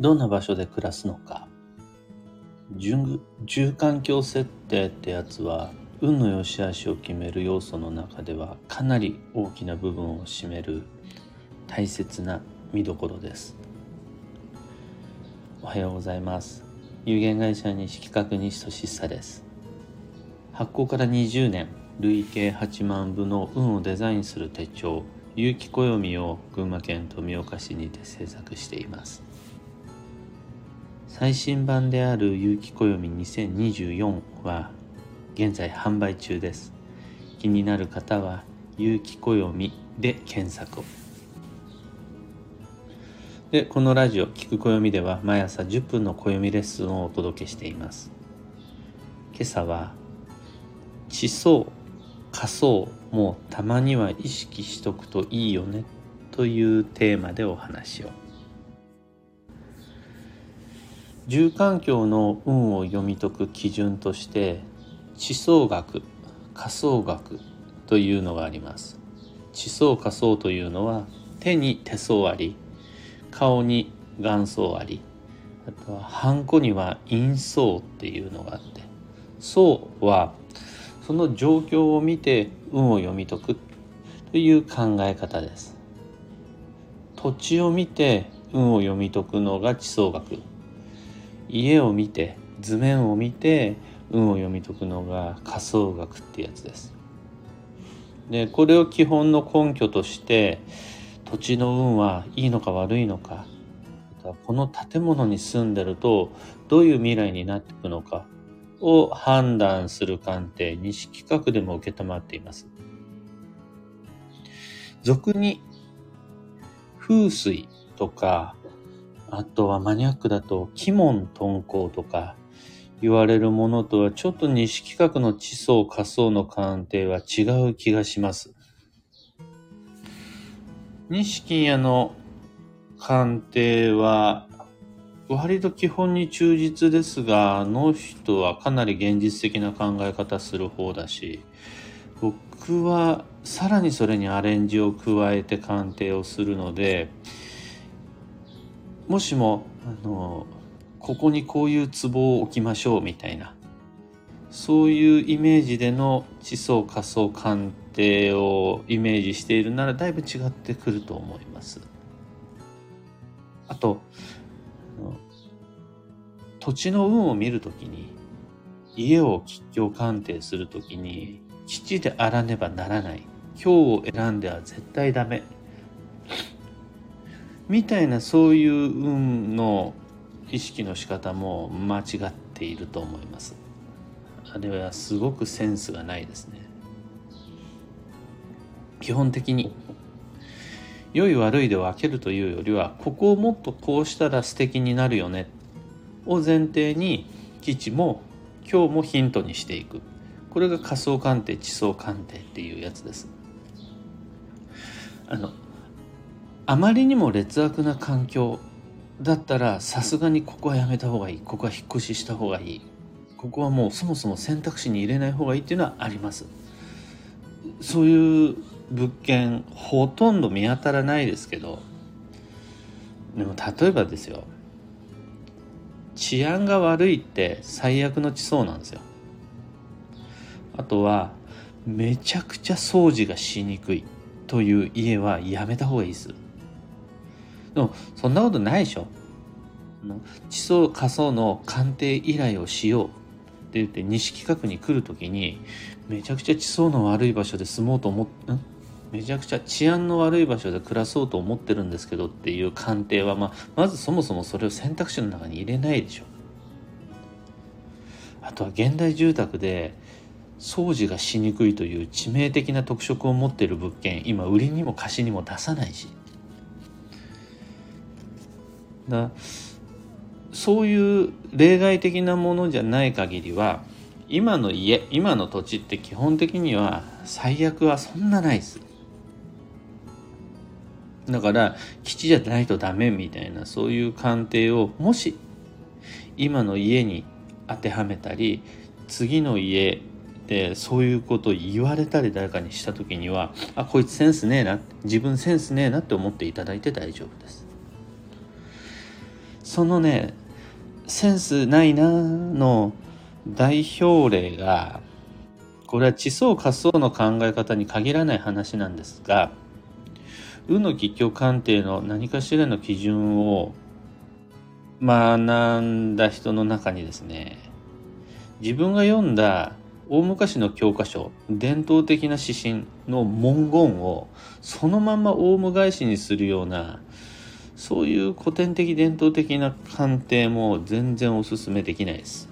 どんな場所で暮らすのか。住環境設定ってやつは運の良し悪しを決める要素の中ではかなり大きな部分を占める大切な見どころです。おはようございます。有限会社西企画西俊久です。発行から20年累計8万部の運をデザインする手帳有機暦を群馬県富岡市にて制作しています。最新版である有機暦2024は現在販売中です。気になる方は有機暦で検索。をでこのラジオ「聞く暦」では毎朝10分の暦レッスンをお届けしています。今朝は地層仮想もたまには意識しとくといいよねというテーマでお話を。住環境の運を読み解く基準として地層学仮想学というのがあります。地層仮想というのは手に手相あり顔に眼相ありあとはハンコには陰相っていうのがあって相はその状況を見て運を読み解くという考え方です。土地を見て運を読み解くのが地層学。家を見て図面を見て運を読み解くのが仮想学ってやつです。でこれを基本の根拠として土地の運はいいのか悪いのかこの建物に住んでるとどういう未来になっていくのかを判断する鑑定西企画でも受け止まっています。俗に風水とかあとはマニアックだと、鬼門遁甲とか言われるものとはちょっと西企画の地層仮想の鑑定は違う気がします。西金屋の鑑定は割と基本に忠実ですが、あの人はかなり現実的な考え方する方だし、僕はさらにそれにアレンジを加えて鑑定をするので、もしもあのここにこういう壺を置きましょうみたいなそういうイメージでの地層仮想鑑定をイメージしているならだいぶ違ってくると思います。あと土地の運を見るときに家を吉祥鑑定するときに基地であらねばならない今日を選んでは絶対ダメみたいなそういう運の意識の仕方も間違っていると思います。あれはすごくセンスがないですね。基本的に良い悪いで分けるというよりはここをもっとこうしたら素敵になるよねを前提に基地も今日もヒントにしていく。これが仮想鑑定地層鑑定っていうやつです。あのあまりにも劣悪な環境だったらさすがにここはやめた方がいい。ここは引っ越しした方がいい。ここはもうそもそも選択肢に入れない方がいいっていうのはあります。そういう物件ほとんど見当たらないですけどでも例えばですよ。治安が悪いって最悪の地層なんですよ。あとはめちゃくちゃ掃除がしにくいという家はやめた方がいいです。でも、そんなことないでしょ。地層仮想の鑑定依頼をしようって言って西企画に来るときに、めちゃくちゃ地層の悪い場所で住もうと思って、ん？めちゃくちゃ治安の悪い場所で暮らそうと思ってるんですけどっていう鑑定は、まあ、まずそもそもそれを選択肢の中に入れないでしょ。あとは現代住宅で掃除がしにくいという致命的な特色を持っている物件今売りにも貸しにも出さないしだそういう例外的なものじゃない限りは今の家今の土地って基本的には最悪はそんなないです。だから基地じゃないとダメみたいなそういう鑑定をもし今の家に当てはめたり次の家でそういうことを言われたり誰かにした時にはあこいつセンスねえな自分センスねえなって思っていただいて大丈夫です。そのねセンスないなの代表例がこれは地層仮想の考え方に限らない話なんですが運の吉凶鑑定の何かしらの基準を学んだ人の中にですね自分が読んだ大昔の教科書伝統的な指針の文言をそのままオウム返しにするようなそういう古典的伝統的な鑑定も全然おすすめできないです。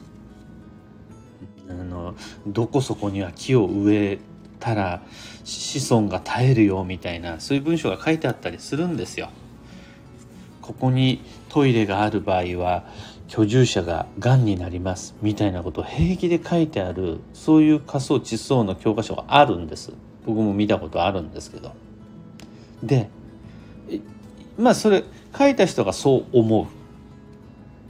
あのどこそこには木を植えたら子孫が絶えるよみたいなそういう文章が書いてあったりするんですよ。ここにトイレがある場合は居住者ががんになりますみたいなことを平気で書いてあるそういう仮想地層の教科書があるんです僕も見たことあるんですけどでまあそれ書いた人がそう思う。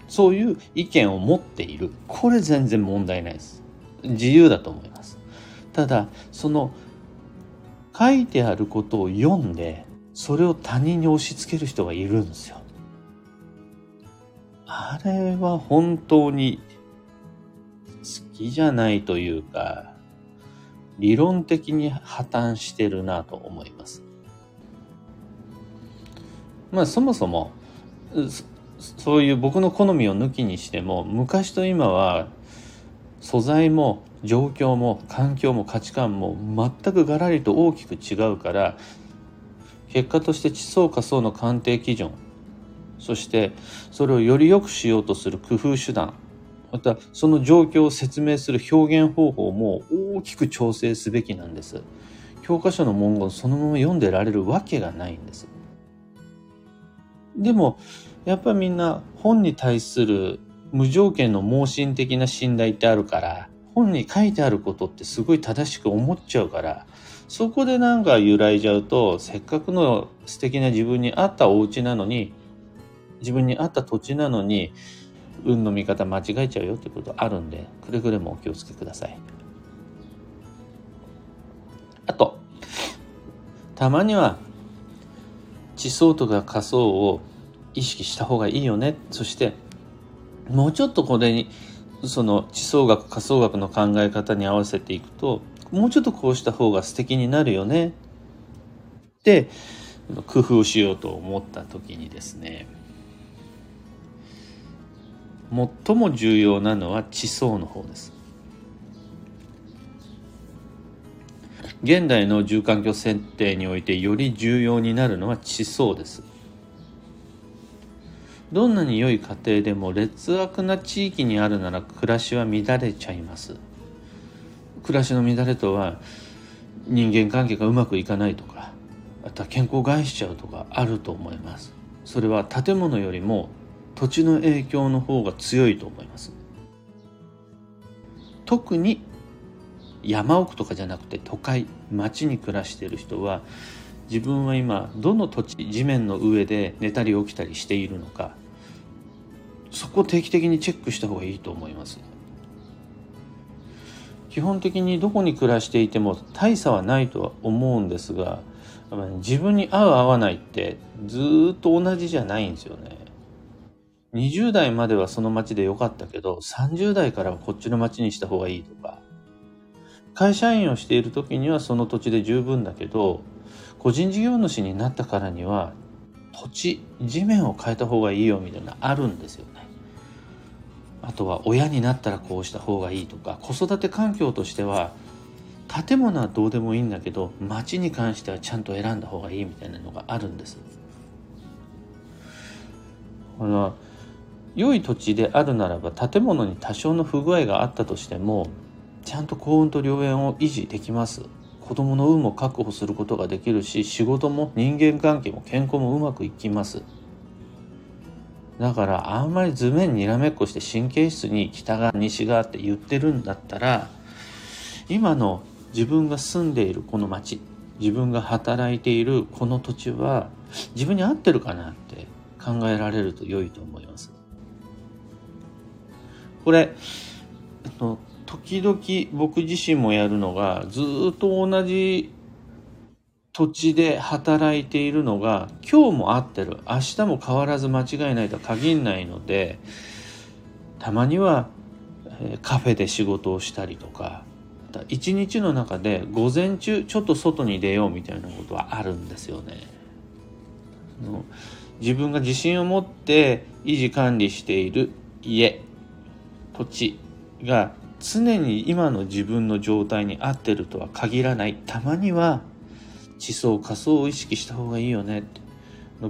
そういう意見を持っている。これ全然問題ないです。自由だと思います。ただその書いてあることを読んでそれを他人に押し付ける人がいるんですよ。あれは本当に好きじゃないというか、理論的に破綻してるなと思います。まあそもそも、そういう僕の好みを抜きにしても、昔と今は素材も状況も環境も価値観も全くガラリと大きく違うから、結果として地層仮想の鑑定基準そしてそれをより良くしようとする工夫手段またその状況を説明する表現方法も大きく調整すべきなんです。教科書の文言そのまま読んでられるわけがないんです。でもやっぱりみんな本に対する無条件の盲信的な信頼ってあるから本に書いてあることってすごい正しく思っちゃうからそこでなんか揺らいじゃうとせっかくの素敵な自分に合ったお家なのに自分に合った土地なのに運の見方間違えちゃうよってことあるんでくれぐれもお気をつけください。あとたまには地層とか仮想を意識した方がいいよね。そしてもうちょっとこれにその地層学仮想学の考え方に合わせていくともうちょっとこうした方が素敵になるよね。って工夫しようと思った時にですね最も重要なのは地層の方です。現代の住環境設定においてより重要になるのは地層です。どんなに良い家庭でも劣悪な地域にあるなら暮らしは乱れちゃいます。暮らしの乱れとは人間関係がうまくいかないとかあとは健康を害しちゃうとかあると思います。それは建物よりも土地の影響の方が強いと思います。特に山奥とかじゃなくて都会町に暮らしている人は自分は今どの土地地面の上で寝たり起きたりしているのかそこを定期的にチェックした方がいいと思います。基本的にどこに暮らしていても大差はないとは思うんですが自分に合う合わないってずっと同じじゃないんですよね。20代まではその町で良かったけど、30代からはこっちの町にした方がいいとか、会社員をしている時にはその土地で十分だけど、個人事業主になったからには、土地、地面を変えた方がいいよみたいなあるんですよね。あとは親になったらこうした方がいいとか、子育て環境としては、建物はどうでもいいんだけど、町に関してはちゃんと選んだ方がいいみたいなのがあるんです。あの良い土地であるならば建物に多少の不具合があったとしてもちゃんと幸運と良縁を維持できます。子供の運も確保することができるし仕事も人間関係も健康もうまくいきます。だからあんまり図面にらめっこして神経質に北側西側って言ってるんだったら今の自分が住んでいるこの町自分が働いているこの土地は自分に合ってるかなって考えられると良いと思います。これ、えっと、時々僕自身もやるのがずっと同じ土地で働いているのが今日も合ってる明日も変わらず間違いないとは限らないのでたまにはカフェで仕事をしたりとか一日の中で午前中ちょっと外に出ようみたいなことはあるんですよね。自分が自信を持って維持管理している家土地が常に今の自分の状態に合ってるとは限らない。たまには地層仮想を意識した方がいいよね。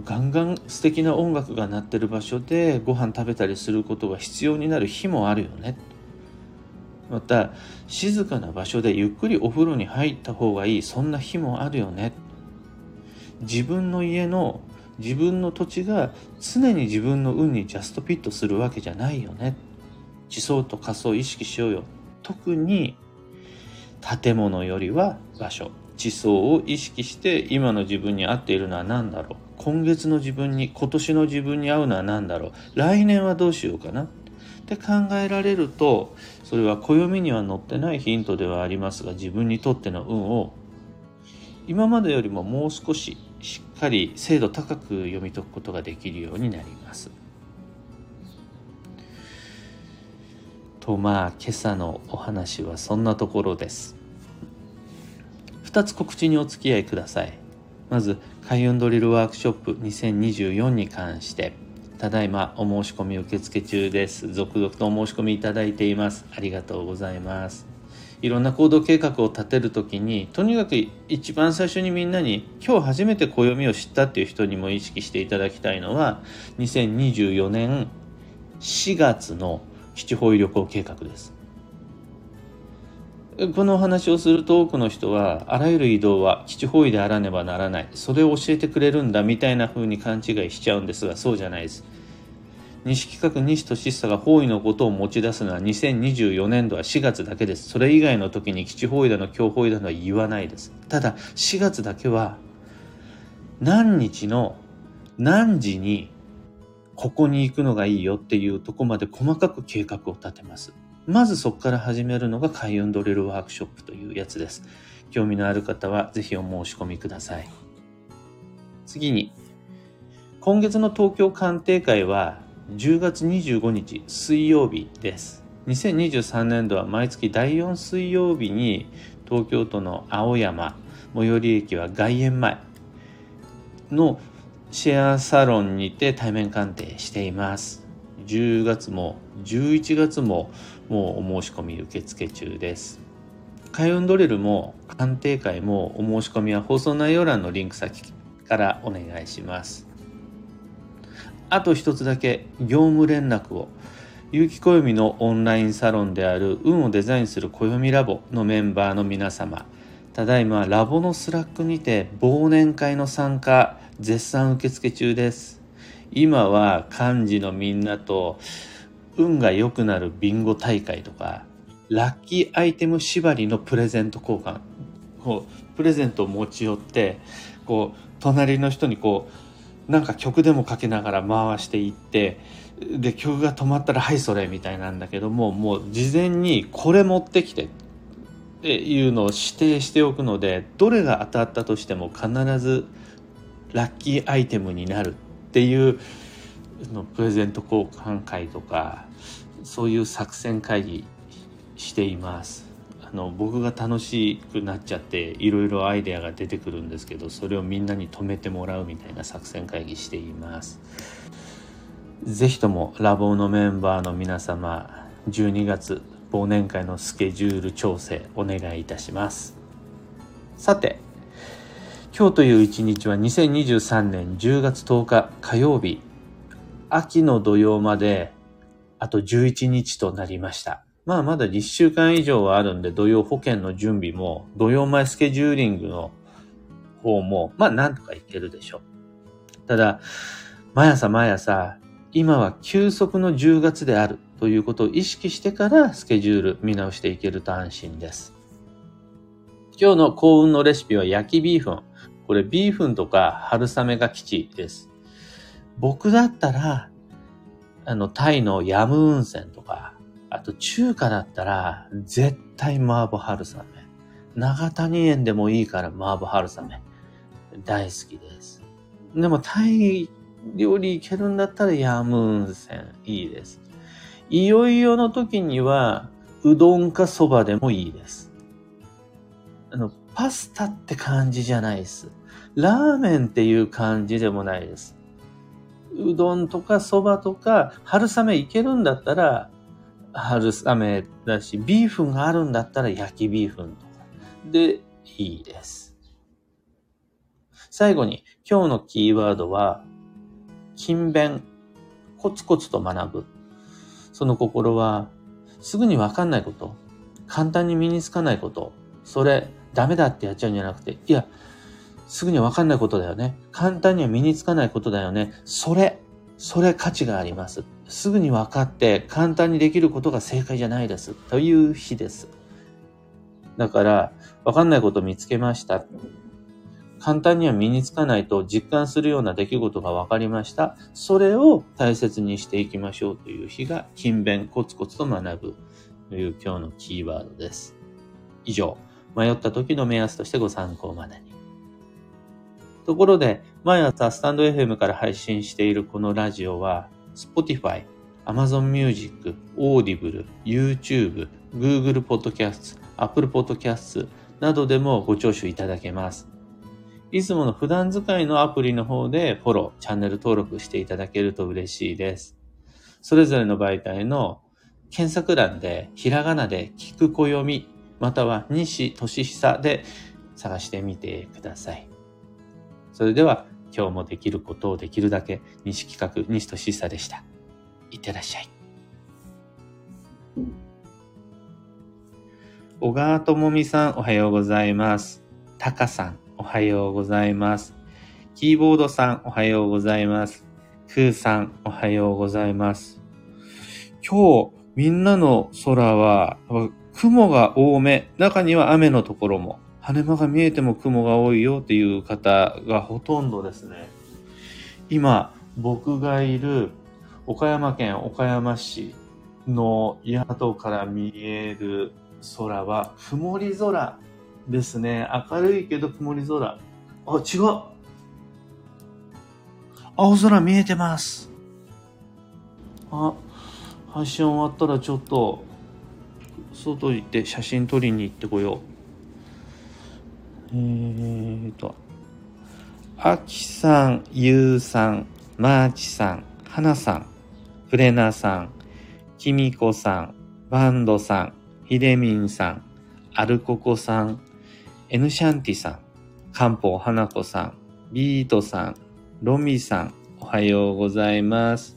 ガンガン素敵な音楽が鳴ってる場所でご飯食べたりすることが必要になる日もあるよね。また静かな場所でゆっくりお風呂に入った方がいい。そんな日もあるよね。自分の家の自分の土地が常に自分の運にジャストフィットするわけじゃないよね。地層と仮想を意識しようよ。特に建物よりは場所。地層を意識して今の自分に合っているのは何だろう。今月の自分に今年の自分に合うのは何だろう。来年はどうしようかな。って考えられるとそれは暦には載ってないヒントではありますが自分にとっての運を今までよりももう少ししっかり精度高く読み解くことができるようになります。とまあ今朝のお話はそんなところです。2つ告知にお付き合いください。まず、開運ドリルワークショップ2024に関して、ただいまお申し込み受付中です。続々とお申し込みいただいています。ありがとうございます。いろんな行動計画を立てるときに、とにかく一番最初にみんなに、今日初めて暦を知ったっていう人にも意識していただきたいのは、2024年4月の基地方位旅行計画です。このお話をすると多くの人はあらゆる移動は基地方位であらねばならない。それを教えてくれるんだみたいな風に勘違いしちゃうんですがそうじゃないです。西企画西俊久が方位のことを持ち出すのは2024年度は4月だけです。それ以外の時に基地方位だの強方位だのは言わないです。ただ4月だけは何日の何時にここに行くのがいいよっていうとこまで細かく計画を立てますまずそこから始めるのが開運ドリルワークショップというやつです。興味のある方はぜひお申し込みください。次に、今月の東京鑑定会は10月25日水曜日です。2023年度は毎月第4水曜日に東京都の青山最寄り駅は外苑前のシェアサロンにて対面鑑定しています。10月も11月ももうお申し込み受付中です。開運ドリルも鑑定会もお申し込みは放送内容欄のリンク先からお願いします。あと一つだけ業務連絡を有機暦のオンラインサロンである運をデザインする暦ラボのメンバーの皆様ただいまラボの Slack にて忘年会の参加絶賛受付中です今は幹事のみんなと運が良くなるビンゴ大会とか、ラッキーアイテム縛りのプレゼント交換。こう、プレゼントを持ち寄って、こう、隣の人にこう、なんか曲でもかけながら回していって、で、曲が止まったら、はい、それ、みたいなんだけども、もう事前にこれ持ってきてっていうのを指定しておくので、どれが当たったとしても必ずラッキーアイテムになるっていうのプレゼント交換会とかそういう作戦会議しています。あの僕が楽しくなっちゃっていろいろアイデアが出てくるんですけどそれをみんなに止めてもらうみたいな作戦会議しています。是非ともラボのメンバーの皆様12月忘年会のスケジュール調整お願いいたします。さて今日という一日は2023年10月10日火曜日秋の土曜まであと11日となりました。まあまだ1週間以上はあるんで土曜保険の準備も土曜前スケジューリングの方もまあなんとかいけるでしょう。ただ、毎朝毎朝今は休息の10月であるということを意識してからスケジュール見直していけると安心です。今日の幸運のレシピは焼きビーフン。これビーフンとか春雨が吉です。僕だったら、あの、タイのヤムウンセンとか、あと中華だったら、絶対麻婆春雨。長谷園でもいいから麻婆春雨。大好きです。でもタイ料理いけるんだったらヤムウンセンいいです。いよいよの時にはうどんか蕎麦でもいいです。あの、パスタって感じじゃないです。ラーメンっていう感じでもないです。うどんとか蕎麦とか春雨いけるんだったら春雨だし、ビーフンがあるんだったら焼きビーフンとかでいいです。最後に今日のキーワードは、勤勉、コツコツと学ぶ。その心は、すぐにわかんないこと、簡単に身につかないこと、それ、ダメだってやっちゃうんじゃなくて、いや、すぐにはわかんないことだよね。簡単には身につかないことだよね。それ、それ価値があります。すぐに分かって簡単にできることが正解じゃないです。という日です。だから、わかんないことを見つけました。簡単には身につかないと実感するような出来事が分かりました。それを大切にしていきましょうという日が、勤勉コツコツと学ぶという今日のキーワードです。以上、迷った時の目安としてご参考までに。ところで、毎朝スタンド FM から配信しているこのラジオは、Spotify、Amazon Music、Audible、YouTube、Google Podcast、Apple Podcast などでもご聴取いただけます。いつもの普段使いのアプリの方でフォロー、チャンネル登録していただけると嬉しいです。それぞれの媒体の検索欄でひらがなで聞く暦または西俊久で探してみてください。それでは今日もできることをできるだけ西企画西俊久でした。いってらっしゃい。小川智美さんおはようございます。タカさんおはようございます。キーボードさんおはようございます。クーさんおはようございます。今日みんなの空は雲が多め、中には雨のところも、晴れ間が見えても雲が多いよっていう方がほとんどですね。今、僕がいる岡山県岡山市の宿から見える空は曇り空ですね。明るいけど曇り空。あ、違う青空見えてます。あ、配信終わったらちょっと外行って写真撮りに行ってこよう。えーと、あきさん、ゆうさん、まーちさん、はなさん、プレナさん、きみこさん、バンドさん、ひでみんさん、アルココさん、エヌシャンティさん、かんぽうはなこさん、ビートさん、ロミさん、おはようございます。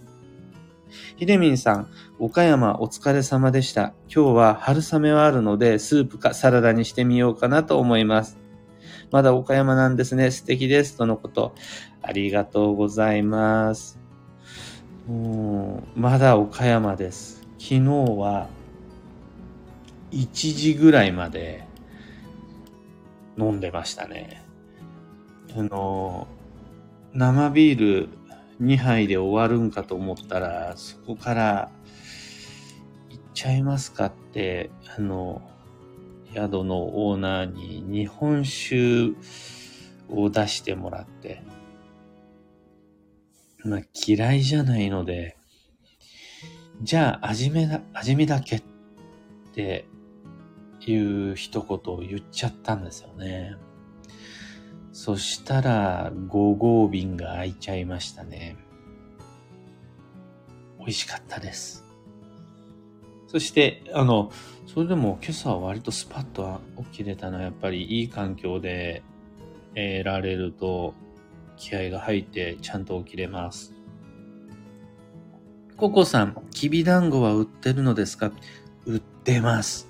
ひでみんさん、岡山お疲れ様でした。今日は春雨はあるので、スープかサラダにしてみようかなと思います。まだ岡山なんですね。素敵です。とのこと。ありがとうございます。もう、まだ岡山です。昨日は、1時ぐらいまで飲んでましたね。あの、生ビール2杯で終わるんかと思ったら、そこから行っちゃいますかって、あの、宿のオーナーに日本酒を出してもらって、まあ嫌いじゃないので、じゃあ味見だ、味見だけっていう一言を言っちゃったんですよね。そしたら5号便が開いちゃいましたね。美味しかったです。そして、あの、それでも今朝は割とスパッと起きれたのはやっぱりいい環境で得られると気合が入ってちゃんと起きれます。ココさん、きびだんごは売ってるのですか？売ってます。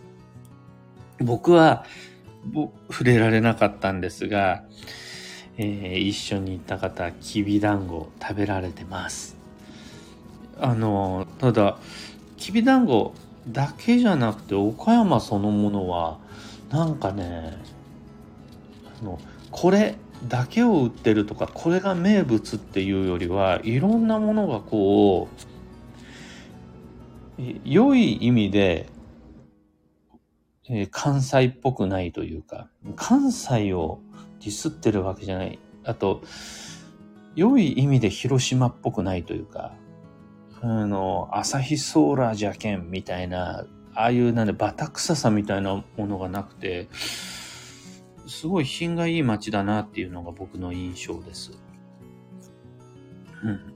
僕は触れられなかったんですが、えー、一緒に行った方、きびだんご食べられてます。あの、ただ、きびだんごだけじゃなくて、岡山そのものは、なんかね、あの、これだけを売ってるとか、これが名物っていうよりは、いろんなものがこう、良い意味でえー、関西っぽくないというか、関西をディスってるわけじゃない。あと、良い意味で広島っぽくないというか、あの、朝日ソーラーじゃけんみたいな、ああいうなんでバタ臭さみたいなものがなくて、すごい品がいい街だなっていうのが僕の印象です。うん。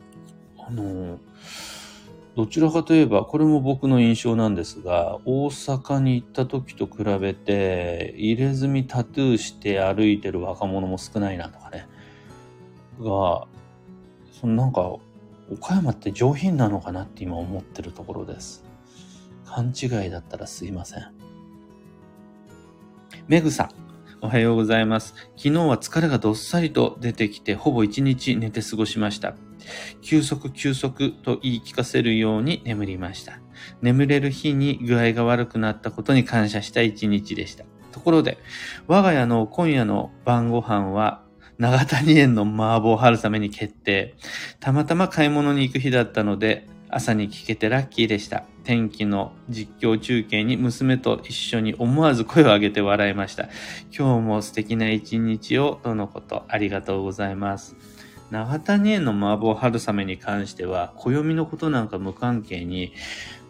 あの、どちらかといえば、これも僕の印象なんですが、大阪に行った時と比べて、入れ墨タトゥーして歩いてる若者も少ないなとかね。が、そのなんか、岡山って上品なのかなって今思ってるところです。勘違いだったらすいません。メグさん、おはようございます。昨日は疲れがどっさりと出てきて、ほぼ一日寝て過ごしました。休息休息と言い聞かせるように眠りました。眠れる日に具合が悪くなったことに感謝した一日でした。ところで、我が家の今夜の晩ご飯は、長谷園の麻婆春雨に決定。たまたま買い物に行く日だったので、朝に聞けてラッキーでした。天気の実況中継に娘と一緒に思わず声を上げて笑いました。今日も素敵な一日をとのこと。ありがとうございます。長谷園の麻婆春雨に関しては、暦のことなんか無関係に、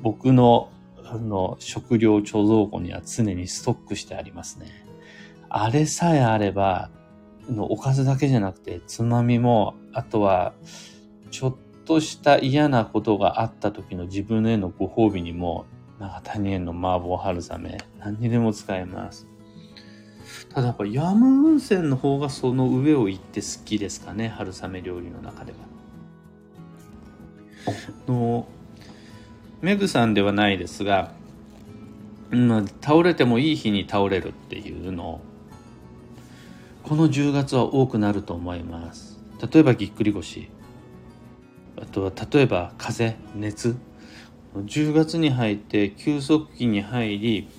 僕のあの食料貯蔵庫には常にストックしてありますね。あれさえあれば、のおかずだけじゃなくて、つまみも、あとは、ちょっとした嫌なことがあった時の自分へのご褒美にも、長谷園の麻婆春雨、何にでも使えます。ただやっぱ山温泉の方がその上を行って好きですかね、春雨料理の中では。のメグさんではないですが、うん、倒れてもいい日に倒れるっていうの。この10月は多くなると思います。例えばぎっくり腰。あとは例えば風邪熱。10月に入って休息期に入り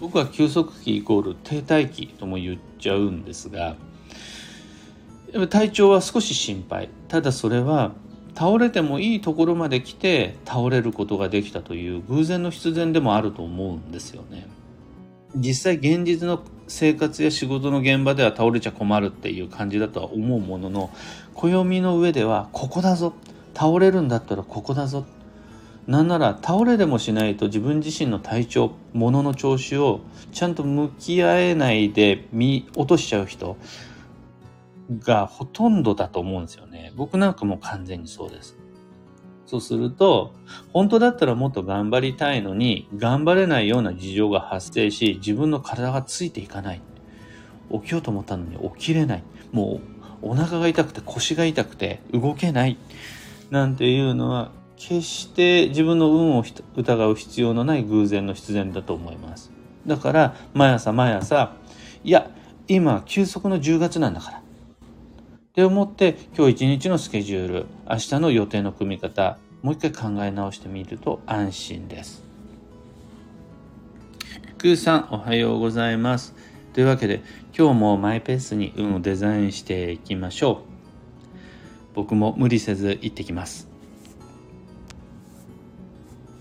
僕は休息期イコール停滞期とも言っちゃうんですが体調は少し心配。ただそれは倒れてもいいところまで来て倒れることができたという偶然の必然でもあると思うんですよね。実際現実の生活や仕事の現場では倒れちゃ困るっていう感じだとは思うものの暦の上ではここだぞ。倒れるんだったらここだぞ。なんなら倒れでもしないと自分自身の体調物の調子をちゃんと向き合えないで見落としちゃう人がほとんどだと思うんですよね僕なんかも完全にそうですそうすると、本当だったらもっと頑張りたいのに、頑張れないような事情が発生し、自分の体がついていかない。起きようと思ったのに起きれない。もう、お腹が痛くて腰が痛くて動けない。なんていうのは、決して自分の運を疑う必要のない偶然の必然だと思います。だから、毎朝毎朝、いや、今、休息の10月なんだから。って思って今日一日のスケジュール明日の予定の組み方もう一回考え直してみると安心ですクーさんおはようございますというわけで今日もマイペースに運をデザインしていきましょう僕も無理せず行ってきます